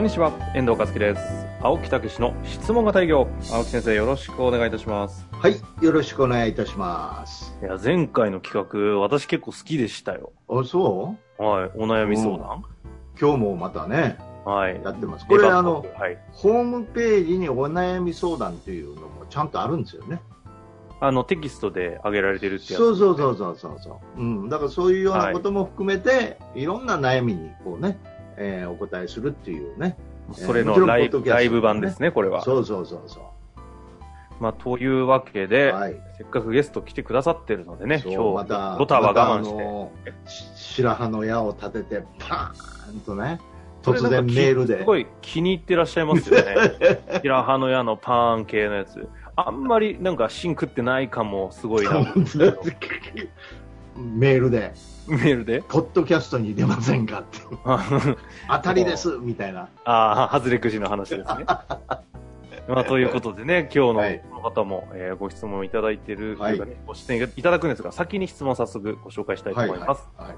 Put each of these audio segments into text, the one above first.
こんにちは、遠藤和樹です。青木武の質問型営業。青木先生、よろしくお願いいたします。はい、よろしくお願いいたします。いや、前回の企画、私結構好きでしたよ。あ、そう？はい、お悩み相談。今日もまたね、はい。やってます。これ、あの、はい。ホームページにお悩み相談っていうのもちゃんとあるんですよね。あの、テキストで上げられてるってやつ。そうそうそうそうそうそう。うん。だからそういうようなことも含めて、い、ろんな悩みにこうね、えーお答えするっていうね。それのライブ、ライブ版ですね、これは。そうそうそうそまあ、というわけう。で、はい。せっかくゲスト来てくださってるのでね、今日、また、ロタは我慢して。またあのし白羽の矢を立てて、パーンとね、突然メールで。すごい気に入ってらっしゃいますよね。平羽の矢のパーン系のやつ。あんまりなんか芯食ってない感もすごいな。メールで、メールで？ポッドキャストに出ませんかって。あ 当たりですみたいな。あー、外れくじの話ですね。まあ、ということでね、今日のはいこの方も、えーご質問いただいている、はいご出演いただくんですが、先に質問早速ご紹介したいと思います。はいはい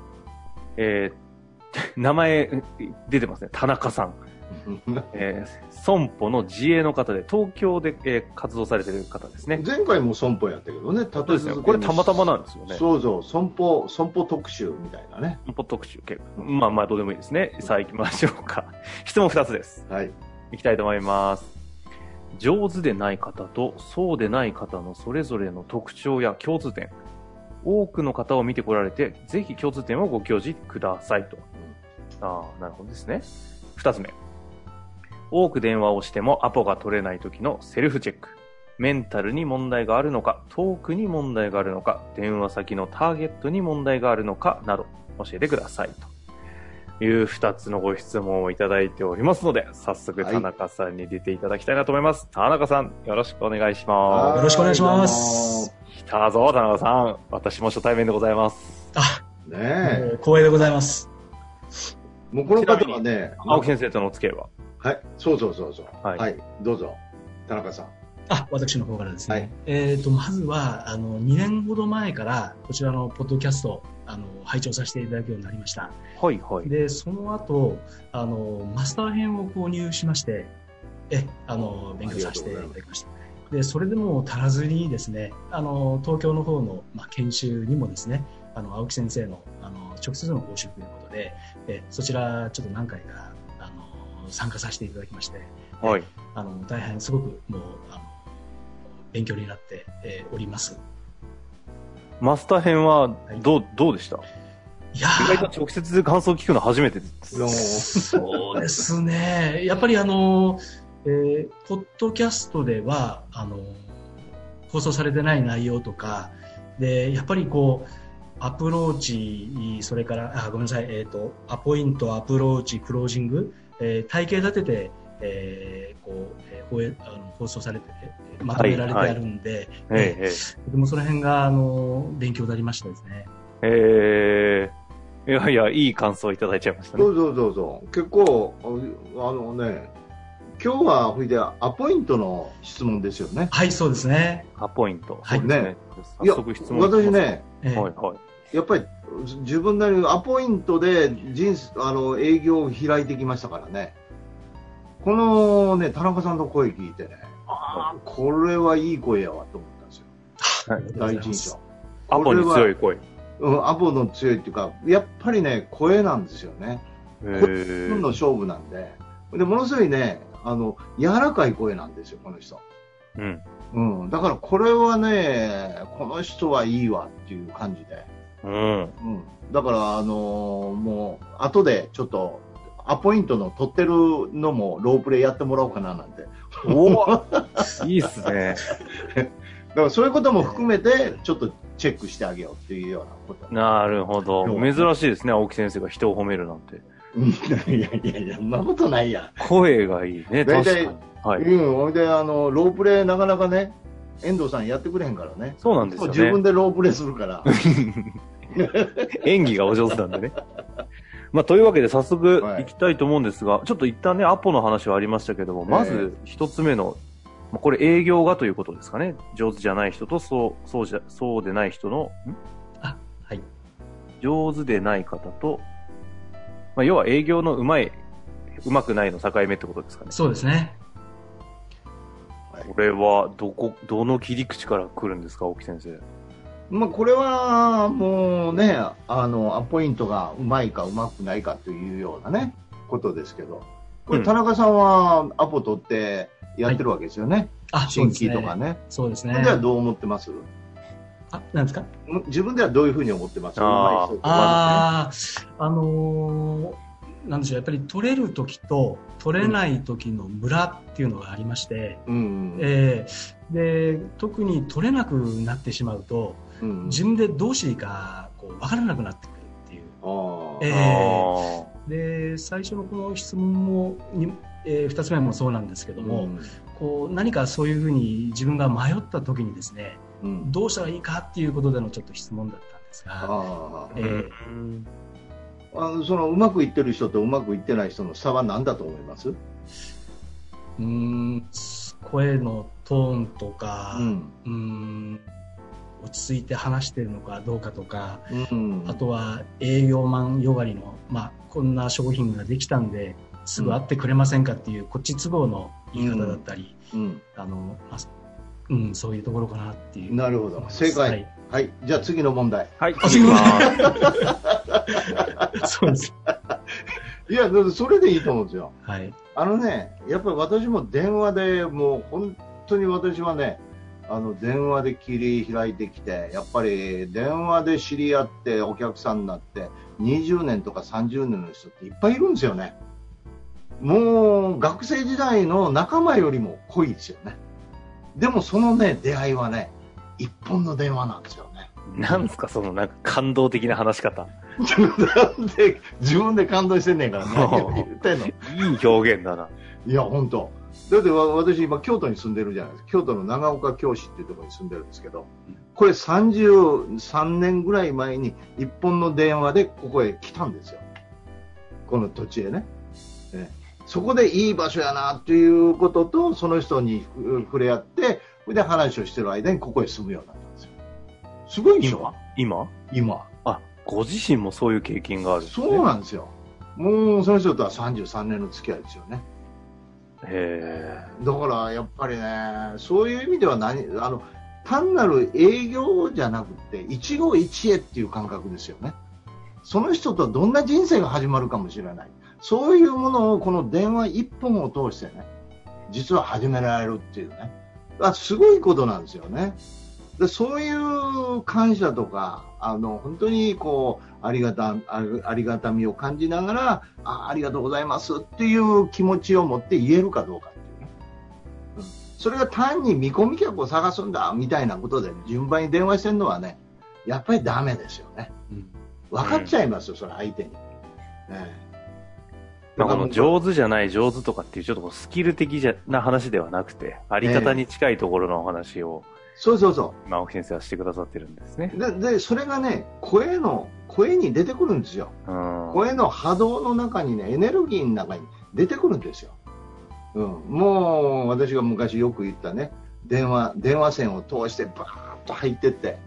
えー 名前出てますね、田中さん。えー損保の自営の方で、東京で、えー活動されている方ですね。前回も損保やったけどね、そうですね。これたまたまなんですよね。そうそう、損保、損保特集みたいなね。損保特集結構。まあまあ、どうでもいいですね。さあ行きましょうか。質問2つです。はい。いきたいと思います。上手でない方とそうでない方のそれぞれの特徴や共通点。多くの方を見てこられて、ぜひ共通点をご教示くださいと。ああ、なるほどですね。二つ目。多く電話をしてもアポが取れない時のセルフチェック。メンタルに問題があるのか、トークに問題があるのか、電話先のターゲットに問題があるのかなど教えてくださいという二つのご質問をいただいておりますので、早速はい田中さんに出ていただきたいなと思います。田中さん、よろしくお願いしまよろしくお願いしますす。来たぞ、田中さん。私も初対面でございます。あ、ねえ。光栄でございます。もうこの方はね、青木先生とのお付き合いは？はい、そうそうそうそう。はいはい、どうぞ。田中さん。あ、私の方からですね。はいえっ、と、まずは、あの、2年ほど前から、こちらのポッドキャスト、あの、拝聴させていただくようになりました。はい、はい。で、その後、あの、マスター編を購入しまして、え、あの、勉強させていただきました。で、それでも足らずにですね、あの、東京の方の、まあ、研修にもですね、あの、青木先生の、あの、直接の講習ということで、え、そちら、ちょっと何回か、あの、参加させていただきまして、はい。あの、大変すごくもう、あの、勉強になって、えーおります。マスター編はどう、どうでした？いや意外と直接感想聞くの初めてです。そうですね。やっぱりあの、えーポッドキャストでは、あの、放送されてない内容とか、で、やっぱりこう、アプローチ、それから、あ、ごめんなさい、えっ、と、アポイント、アプローチ、クロージング、えー体系立てて、えーこう、えー放映あの放送されて、えーまとめられてあるんで、ええ、えでもその辺が、あの、勉強になりましたですね。えええいやいや、いい感想いただいちゃいましたねそ。うそうそうそう。結構、ああのね、今日は、ほいで、アポイントの質問ですよね。はい、そうですね。アポイント。はいね。いや早速質問私。ね、えーはい、はい。やっぱり自分なりのアポイントで人生あの営業を開いてきましたからね、このね、田中さんの声聞いてね、ああ、これはいい声やわと思ったんですよ、ありがとうござい第一印象。アポに強い声。うん、アポの強いっていうか、やっぱりね、声なんですよね。へ声の勝負なんで。で、ものすごいね、あの、柔らかい声なんですよ、この人。うん。うん。だからこれはね、この人はいいわっていう感じで。うん。うん。だから、あのーもう、後でちょっと、アポイントの取ってるのもロープレイやってもらおうかななんて。おおいいっすね。だからそういうことも含めて、ちょっとチェックしてあげようっていうようなこと。なるほど。珍しいですね、青木先生が人を褒めるなんて。いやいやいや、そんなことないや。声がいいね、大体確かに。はい。うん、ほいで、あの、ロープレイなかなかね、遠藤さんやってくれへんからね。そうなんですよ自分ね。でロープレイするから。演技がお上手なんでね。まあ、というわけで早速はい行きたいと思うんですが、ちょっと一旦ね、アポの話はありましたけども、まえず一つ目の、まあこれ営業がということですかね。上手じゃない人と、そう、そうじゃ、そうでない人の、ん？あ、はい。上手でない方と、まあ、要は営業のうまい、うまくないの境目ってことですかね。そうですね。これは、どこ、どの切り口から来るんですか、青木先生。まあ、これはもうね、あの、アポイントがうまいかうまくないかというようなね、ことですけど、こうん。れ田中さんはアポ取ってやってるわけですよね。あ、そう新ですね。規とかね。そうですね。ではどう思ってます？あ、なんですか？自分ではどういうふうに思ってます？あああ、あのーなんでしょう、やっぱり取れる時と取れない時のムラっていうのがありまして、うんうん。えー。で特に取れなくなってしまうとうん自分でどうしていいかこう分からなくなってくるっていう。あー。えあで最初のこの質問もに、え2つ目もそうなんですけども、うん。こう何かそういうふうに自分が迷った時にですねうん。どうしたらいいかっていうことでのちょっと質問だったんですが、あー。えあのそのうまくいってる人とうまくいってない人の差は何だと思います、うーん声のトーンとか、うん。うーん落ち着いて話してるのかどうかとか、うん。あとは営業マンよがりの、まあ、こんな商品ができたんですぐ会ってくれませんかっていう、こっち都合の言い方だったり、うん、あのまあうん、そういうところかなっていう。なるほど。正解、はい。はい、じゃあ次の問題。はい、あ次行きます。そうです。いやそれでいいと思うんですよ。はい。あのねやっぱり私も電話でもう本当に私はねあの電話で切り開いてきてやっぱり電話で知り合ってお客さんになって20年とか30年の人っていっぱいいるんですよねもう学生時代の仲間よりも濃いですよねでもそのね出会いはね一本の電話なんですよねなんですか、そのなんか感動的な話し方。自分で自分で感動してんねんから何を 言ってんのいい表現だな。いや、本当。だってわ私今京都に住んでるじゃないですか。京都の長岡京市っていうところに住んでるんですけど、これ33年ぐらい前に一本の電話でここへ来たんですよ。この土地へね。ええそこでいい場所やなっていうことと、その人にふ触れ合って、それで話をしてる間にここへ住むようになったんですよ。すごいでしょ？今？今？あ、ご自身もそういう経験があるんですね。そうなんですよ。もうその人とは33年の付き合いですよね。へだからやっぱりね、そういう意味では何あの単なる営業じゃなくて、一期一会っていう感覚ですよね。その人とどんな人生が始まるかもしれない。そういうものをこの電話一本を通してね、実は始められるっていうね。あすごいことなんですよね。でそういう感謝とか、あの本当にこうありがたありありがたみを感じながらあ、ありがとうございますっていう気持ちを持って言えるかどうかっていうね。うんそれが単に見込み客を探すんだみたいなことで順番に電話してるのはね、やっぱりダメですよね。うん分かっちゃいますよ、それ相手に。ええまあ、この上手じゃない上手とかっていうちょっとスキル的じゃな話ではなくて、あり方に近いところのお話を、そうそうそ今、青木先生はしてくださってるんですねう。。で、でそれがね、声の、声に出てくるんですよ。うん。声の波動の中にね、エネルギーの中に出てくるんですよ。うん。もう、私が昔よく言ったね、電話、電話線を通してバーッと入ってって、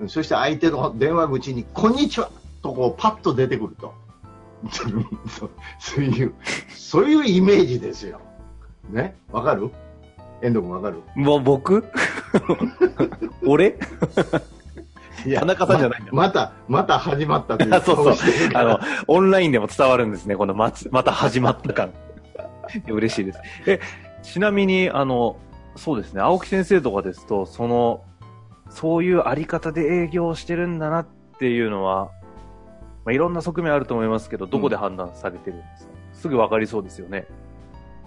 うんそして相手の電話口に、こんにちはとこうパッと出てくると。そうそういう、そういうイメージですよ。ね？わかる？遠藤君わかる？もう僕？俺？い田中さんじゃないんだままた、また始まったという そうそう。あら。の、オンラインでも伝わるんですね、このまつ、また始まった感。嬉しいです。え、ちなみに、あの、そうですね、青木先生とかですと、その、そういうあり方で営業してるんだなっていうのは、まあ、いろんな側面あると思いますけど、どこで判断されてるんですか、すぐわかりそうですよね。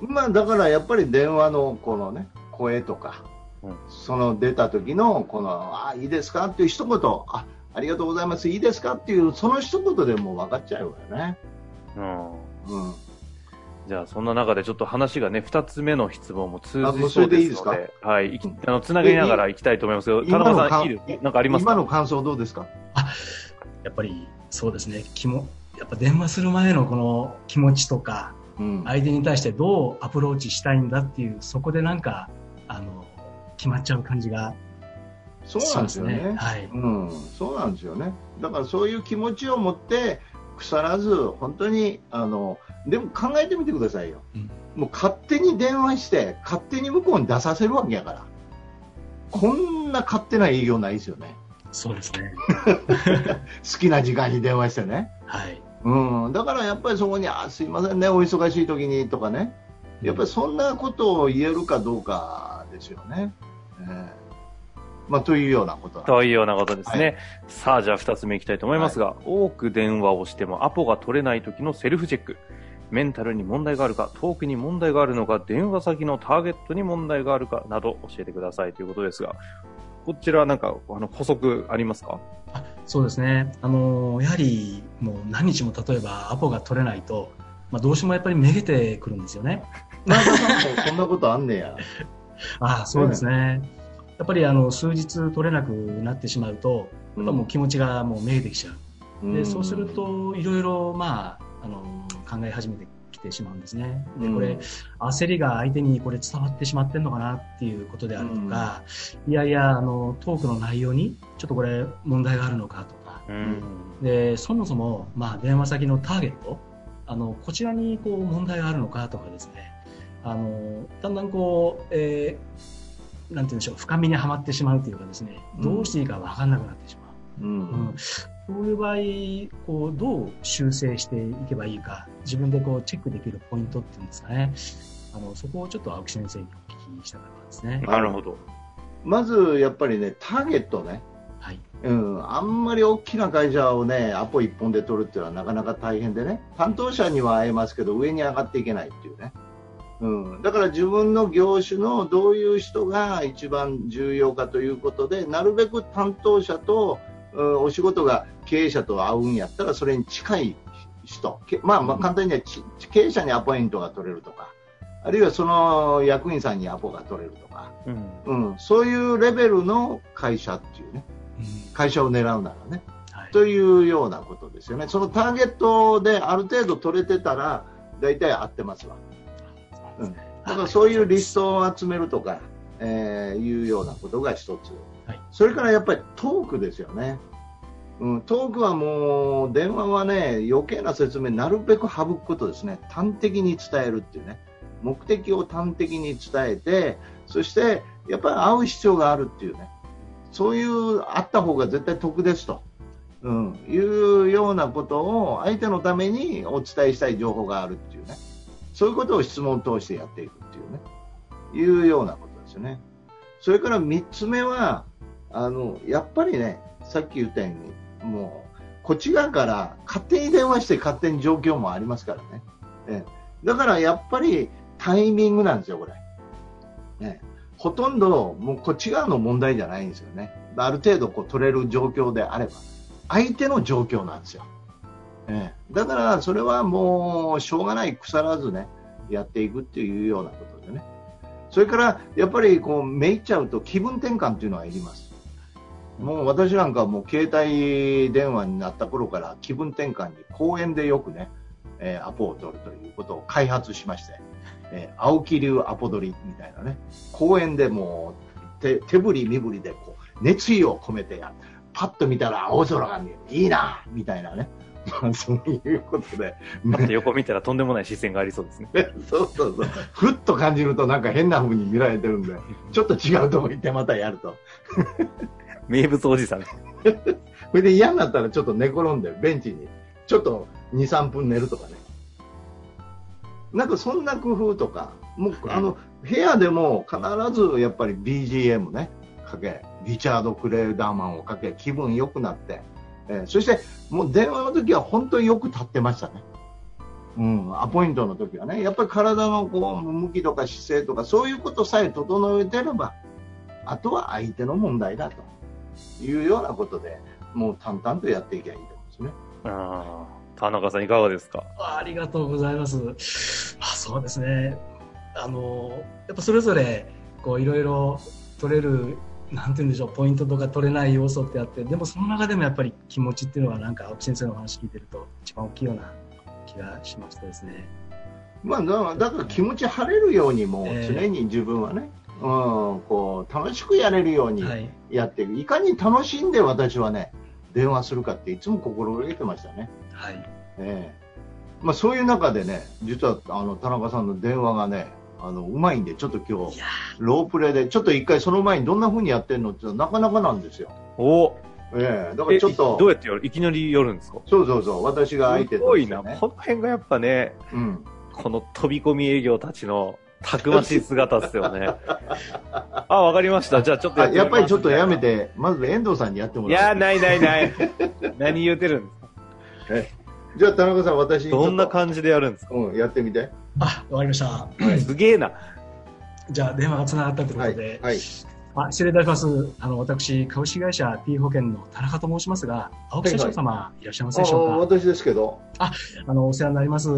まあだからやっぱり電話のこのね声とか、うんその出た時のこのあいいですか？っていう一言あありがとうございますいいですか？っていうその一言でもう分かっちゃうよね。うん。うん。じゃあ、そんな中でちょっと話がね、二つ目の質問も通じそうでれでいいですので、はい。いきあの、つなげながら行きたいと思いますけど、田今の中さん、かいいなんかありますか？今の感想どうですか？やっぱりそうですね、気もやっぱ電話する前のこの気持ちとか、うん。相手に対してどうアプローチしたいんだっていう、そこでなんか、あの、決まっちゃう感じがそうしまなんですすよね。ね。はい。うん、そうなんですよね。だからそういう気持ちを持って、腐らず、本当に、あの、でも考えてみてくださいよ。うんもう勝手に電話して、勝手に向こうに出させるわけやから。こんな勝手な営業ないですよね。そうですね。好きな時間に電話してね。はい。うん、だからやっぱりそこに、あ、すいませんね、お忙しい時にとかね。やっぱりそんなことを言えるかどうかですよね。ええまあ、というようなことというようなことですね。はさあ、じゃあ二つ目いきたいと思いますが、多く電話をしてもアポが取れない時のセルフチェック。メンタルに問題があるか、トークに問題があるのか、電話先のターゲットに問題があるかなど教えてくださいということですが、こちらなんか、あの、補足ありますか？そうですね。あの、やはり、もう何日も例えばアポが取れないと、まあ、どうしてもやっぱりめげてくるんですよね。前田さんもそんなことあんねや。あ あ、そうですね。やっぱりあの、数日取れなくなってしまうと、やっぱもう気持ちがもうめげてきちゃう。で、そうすると、いろいろ、まあ、あの、考え始めてきてしまうんですね。で、これ、焦りが相手にこれ伝わってしまってんのかなっていうことであるとか、いやいや、あの、トークの内容に、ちょっとこれ問題があるのかとか、うん。で、そもそも、まあ、電話先のターゲット、あの、こちらにこう問題があるのかとかですね、あの、だんだんこう、えーなんて言うんでしょう、深みにはまってしまうというかですね、どうしていいか分かんなくなってしまう。うん。うんそういう場合、こう、どう修正していけばいいか、自分でこう、チェックできるポイントっていうんですかね。あの、そこをちょっと青木先生にお聞きしたかったですね。なるほど。まずやっぱりね、ターゲットね、はい。うん、あんまり大きな会社をね、アポ一本で取るっていうのはなかなか大変でね、担当者には会えますけど、上に上がっていけないっていうね。うん、だから自分の業種のどういう人が一番重要かということで、なるべく担当者と、うんお仕事が経営者と会うんやったら、それに近い人、けまあ、まあ簡単にはち経営者にアポイントが取れるとか、あるいはその役員さんにアポが取れるとか、うん。うん、そういうレベルの会社っていうね、うん会社を狙うならね、はい。というようなことですよね。そのターゲットである程度取れてたら、大体合ってますわ。うん、だからそういうリストを集めるとか、えーいうようなことが一つ。はいそれからやっぱりトークですよね。うん、トークはもう、電話はね、余計な説明なるべく省くことですね。端的に伝えるっていうね。目的を端的に伝えて、そして、やっぱり会う必要があるっていうね。そういう、あった方が絶対得ですと。うん、いうようなことを相手のためにお伝えしたい情報があるっていうね。そういうことを質問を通してやっていくっていうね。いうようなことですよね。それから3つ目は、あの、やっぱりね、さっき言ったように、もう、こっち側から勝手に電話して勝手に状況もありますからね。ええだからやっぱりタイミングなんですよ、これ。ね、ほとんどもうこっち側の問題じゃないんですよね。ある程度こう取れる状況であれば。相手の状況なんですよ。ええだからそれはもうしょうがない腐らずね、やっていくっていうようなことでね。それからやっぱりこうめいっちゃうと気分転換っていうのはいります。もう私なんかはもう携帯電話になった頃から気分転換に公園でよくね、えーアポを取るということを開発しまして、えー青木流アポ取りみたいなね、公園でもう手手振り身振りでこう熱意を込めてやパッと見たら青空が見える。いいなみたいなね。ま あそういうことで。また横見たらとんでもない視線がありそうですね。そうそうそう。ふっと感じるとなんか変な風に見られてるんで、ちょっと違うとこ行ってまたやると。名物おじさん。それで嫌になったらちょっと寝転んでベンチに。ちょっと2、3分寝るとかね。なんかそんな工夫とか、もうあの部屋でも必ずやっぱり BGM ね、かけ、リチャード・クレーダーマンをかけ、気分良くなって、えーそしてもう電話の時は本当によく立ってましたね。うん、アポイントの時はね、やっぱり体のこう向きとか姿勢とかそういうことさえ整えてれば、あとは相手の問題だというようなことで、もう淡々とやっていけばいいと思うんですね。あ田中さんいかがですか？あありがとうございます。あそうですね。あの、やっぱそれぞれ、こう、いろいろ取れる、なんて言うんでしょう、ポイントとか取れない要素ってあって、でもその中でもやっぱり気持ちっていうのは、なんか青木先生のお話聞いてると、一番大きいような気がしましてですね。まあ、だから気持ち晴れるようにもええ常に自分はね、うん、こう楽しくやれるようにはい。やっていく、い、かに楽しんで私はね電話するかっていつも心がけてましたね、はい。ええ。まあ、そういう中でね実はあの田中さんの電話がねあのうまいんでちょっと今日ロープレでちょっと一回その前にどんな風にやってるのってなかなかなんですよ、お。ええ。だからちょっとえどうやってやる？いきなりやるんですか？そうそうそう。私が相手すごいな。この辺がやっぱね、うん。この飛び込み営業たちのたくましい姿ですよね。あ、わかりました。じゃあちょっとあっやっぱりちょっとやめ。てまず遠藤さんにやってもいや、らうないないない。何言うてるんですか？じゃあ田中さん私どんな感じでやるんですか？うん、やってみて。あ、わかりました。すげえな。じゃあ、電話がつながったというこはい。とで、はい。あ失礼いたします。あの、私、株式会社 T 保険の田中と申しますが、青木社長様、いらっしゃいますでしょうか、あ私ですけど。あの、お世話になります。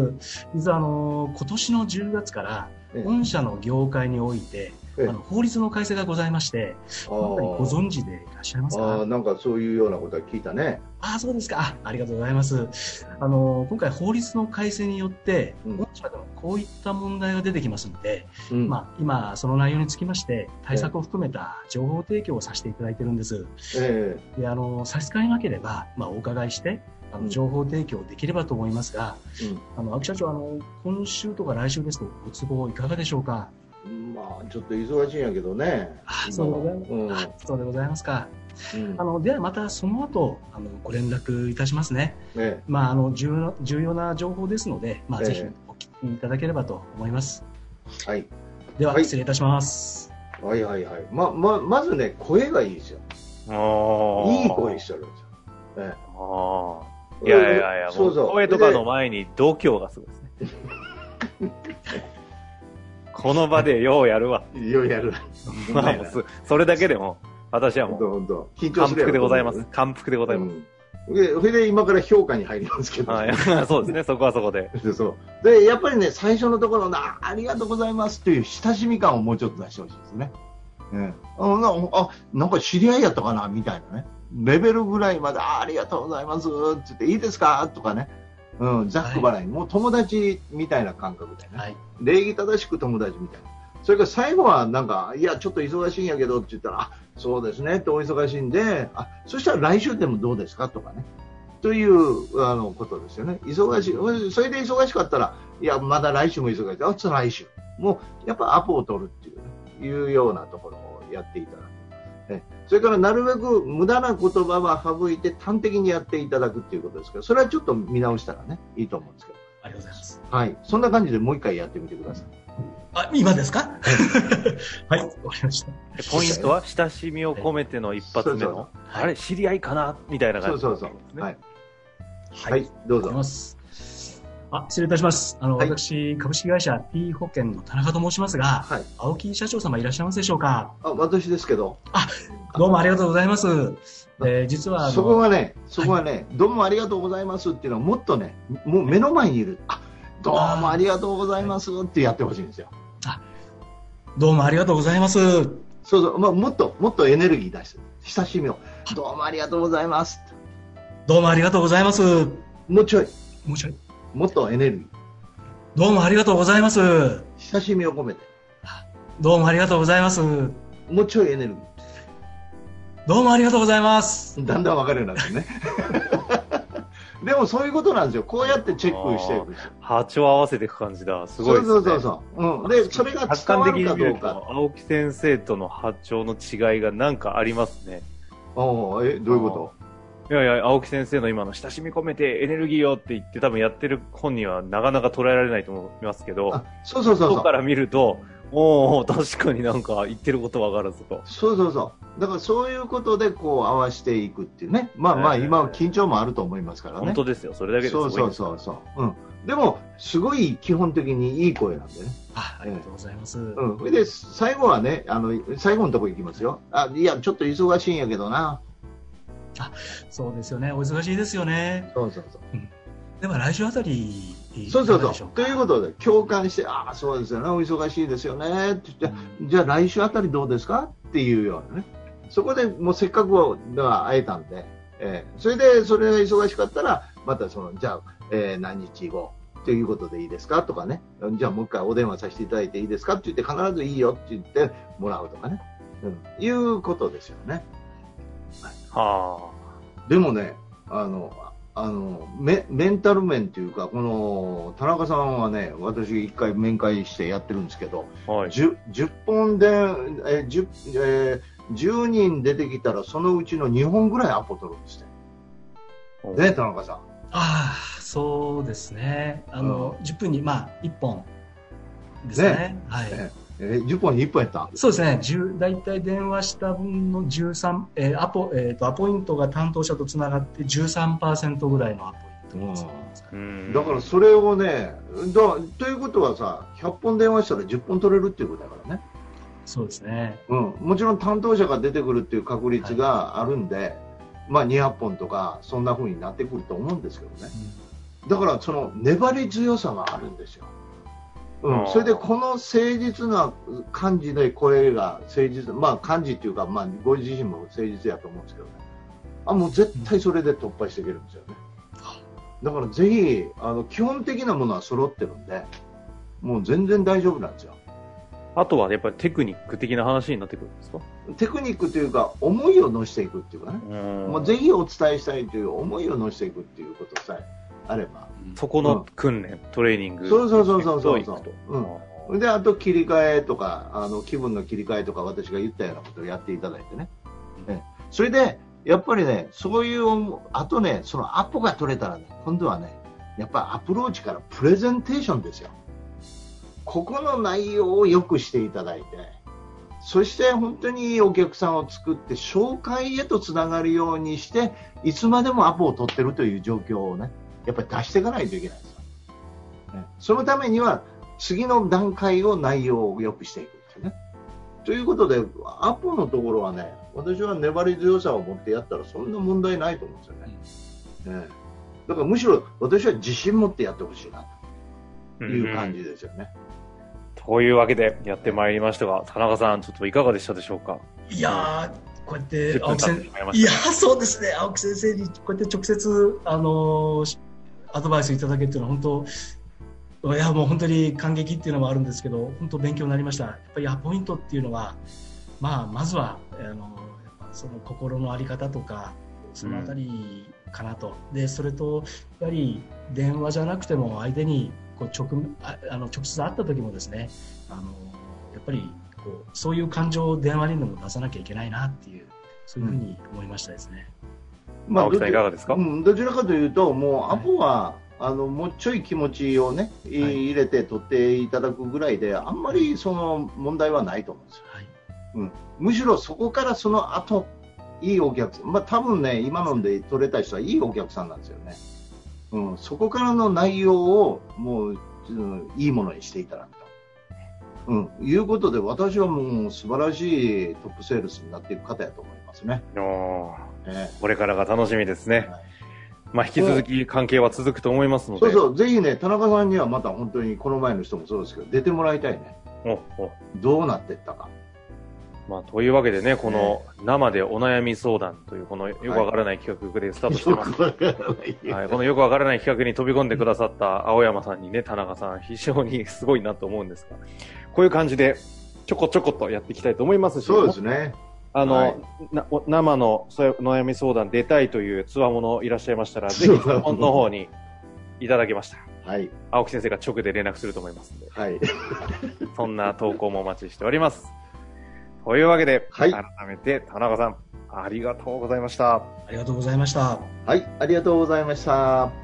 実は、あの、今年の10月から、ええ御社の業界において、ええあの法律の改正がございまして、ご存知でいらっしゃいますか？あーなんかそういうようなことは聞いたね。あそうですかあ。ありがとうございます。あの、今回法律の改正によって、うん御社でもこういった問題が出てきますので、うんまあ、今、その内容につきまして、対策を含めた情報提供をさせていただいてるんです。えで、あの、差し支えなければ、まあ、お伺いして、あうんの、情報提供できればと思いますが、えうんあの、秋社長、あの、今週とか来週ですと、ご都合いかがでしょうか？まあ、ちょっと忙しいんやけどね。あ今そうでございます。うんあそうでございますか。うんあの、ではまたその後、あの、ご連絡いたしますね。えまあ、あの、重要な、重要な情報ですので、まあ、ええぜひお聞きいただければと思います。えはい。では、はい失礼いたします。はいはいはい。ま、ま、まずね、声がいいですよ。あいい声してるんですよ。えあえあ。いやいやいや、もそう声とかの前に度胸がすごいですね。この場でようやるわ。でようやる。まあ、それだけでも、私は本もう、当本当。緊張感服でございます。感服でございます。それで今から評価に入りますけど。はい、そうですね、そこはそこで。で そうでやっぱりね、最初のところのあありがとうございますという親しみ感をもうちょっと出してほしいですね。うん、あなあなんか知り合いやったかな？みたいなね、レベルぐらいまであありがとうございますって言って、いいですか？とかね、うん、ざっくばらいに、もう友達みたいな感覚でね、はい。礼儀正しく友達みたいな。それから最後はなんか、いや、ちょっと忙しいんやけどって言ったら、あそうですねってお忙しいんで、あそしたら来週でもどうですか？とかね。というあのことですよね。忙しい、それで忙しかったら、いや、まだ来週も忙しい。あ、来週。もう、やっぱアポを取るっていう、ね、いうようなところをやっていただく。えそれからなるべく無駄な言葉は省いて端的にやっていただくっていうことですけど、それはちょっと見直したらね、いいと思うんですけど。ありがとうございます。はい。そんな感じでもう一回やってみてください。あ、今ですか？はい、わかりました。ポイントは、親しみを込めての一発目そうそうの、あれ、知り合いかな？みたいな感じ。そうそうそう。ねはい。ははい、どうぞあ失礼いたします。あの、はい私、株式会社 T 保険の田中と申しますが、はい。青木社長様いらっしゃいますでしょうか？あ、私ですけど、どうもありがとうございます。えー実はそこがね、そこはね、どうもありがとうございますっていうのはもっとね、もう目の前にいる。あ、どうもありがとうございますってやってほしいんですよ。どうもありがとうございます。そうそう、まあ、もっと、もっとエネルギー出して、親しみを。どうもありがとうございます。どうもありがとうございます。もうちょい、もうちょい。もっとエネルギー。どうもありがとうございます。親しみを込めて、どうもありがとうございます。もうちょいエネルギどうもありがとうございます。ー。だんだん分かるようになってね。でもそういうことなんですよ。こうやってチェックしていくんですよ。波長合わせていく感じだ。すごいですね。そうそうそうそう。うん。で、それが客伝わるかどうか。青木先生との波長の違いがなんかありますね。おうえ、どういうこと？いやいや、青木先生の今の親しみ込めてエネルギーよって言って多分やってる本人はなかなか捉えられないと思いますけど、あそうそうそうそう。外から見ると、おお確かになんか言ってることわかるぞと。そうそうそう。だからそういうことでこう合わせていくっていうね。まあまあええ今は緊張もあると思いますからね。本当ですよ。それだけですごそいうそうそうそう。うん。でも、すごい基本的にいい声なんでね。あありがとうございます。うん。それで、最後はね、あの、最後のとこ行きますよ。あ、いや、ちょっと忙しいんやけどな。そうですよね。お忙しいですよね。そうそうそう。では来週あたりそうそうそう。ということで、共感して、ああ、そうですよね、お忙しいですよね、って言って、じゃあ来週あたりどうですか？っていうようなね。そこでもうせっかくは会えたんで、えーそれでそれが忙しかったら、またその、じゃあ、えー何日後ということでいいですか？とかね、じゃあもう一回お電話させていただいていいですか？って言って、必ずいいよって言ってもらうとかね、うん、いうことですよね。はでもね、あの、あのメメンタル面というか、この田中さんはね、私、一回面会してやってるんですけど、あ。はい。10, 10本で、えー 10, えー10人出てきたら、そのうちの2本ぐらいアポ取るんですって。ね、田中さん。ああ、そうですね。あの、10分に、まあ、1本ですね。ねはい。ねえー10本に1本やった？そうですね。10大体電話した分の13、えーアポ、えっ、と、アポイントが担当者とつながって13%ぐらいのアポイントです、うん。だからそれをねだ、ということはさ、100本電話したら10本取れるっていうことだからね。そうですね。うん、もちろん担当者が出てくるっていう確率があるんで、まあ200本とかそんな風になってくると思うんですけどね。だからその粘り強さがあるんですよ、それでこの誠実な感じで声が誠実まあ感じっていうか、まあ、ご自身も誠実やと思うんですけどね。あもう絶対それで突破していけるんですよね、だからぜひあの基本的なものは揃ってるんでもう全然大丈夫なんですよ。あとはやっぱりテクニック的な話になってくるんですか？テクニックというか思いを乗せていくっていうかね。うん。もうぜひお伝えしたいという思いを乗せていくっていうことさえあれば。そこの訓練、トレーニング。そうそうそうそうそういくとうんで、あと切り替えとか、あの気分の切り替えとか、私が言ったようなことをやっていただいてね。えそれで、やっぱりね、そういうあとね、そのアポが取れたらね、今度はね、やっぱりアプローチからプレゼンテーションですよ。ここの内容を良くしていただいて、そして本当にいいお客さんを作って、紹介へとつながるようにして、いつまでもアポを取ってるという状況をね、やっぱり出していかないといけないですよ。ねそのためには、次の段階を内容を良くしていくってね。ということで、アポのところはね、私は粘り強さを持ってやったらそんな問題ないと思うんですよね。ねだからむしろ私は自信持ってやってほしいなという感じですよね。というわけでやってまいりましたが、田中さん、ちょっといかがでしたでしょうか？いやー、こうやって10分青木先生、いやそうですね。青木先生にこうやって直接、あのーしアドバイスいただけるっていうのは本当、いや、もう本当に感激っていうのもあるんですけど、本当勉強になりました。やっぱりアポイントっていうのは、まあ、まずは、あのその心のあり方とか、そのあたりかなと。で、それと、やはり電話じゃなくても相手にこう直ああの直接会った時もですね、あのやっぱりこうそういう感情を電話にでも出さなきゃいけないなっていう、そういうふうに思いましたですね。青木さんどいかがですか？うん、どちらかというと、もうアポは、あのもうちょい気持ちをね、いはい入れて取っていただくぐらいで、あんまりその問題はないと思うんですよ。はい。むしろそこからその後いいお客さん、まあ多分ね、今ので取れた人はいいお客さんなんですよね。うん、そこからの内容をもう、うんいいものにしていただくと。うん、いうことで、私はもう素晴らしいトップセールスになっていく方やと思いますね。おーえこれからが楽しみですね。はいまあ、引き続き関係は続くと思いますので。そうそう、ぜひね、田中さんにはまた本当にこの前の人もそうですけど、出てもらいたいね。おおどうなっていったか。まあ、というわけでね、この生でお悩み相談という、このよくわからない企画でスタートしてます。よくわからないはい、このよくわからない企画に飛び込んでくださった青山さんにね、田中さん、非常にすごいなと思うんですが、こういう感じで、ちょこちょことやっていきたいと思いますし、そうですね。あの、はいなお生のそういう悩み相談出たいというつわものいらっしゃいましたら、ぜひ、質問の方にいただけました。はい。青木先生が直で連絡すると思いますので、はい。そんな投稿もお待ちしております。というわけで、はい改めて田中さん、ありがとうございました。ありがとうございました。はい。ありがとうございました。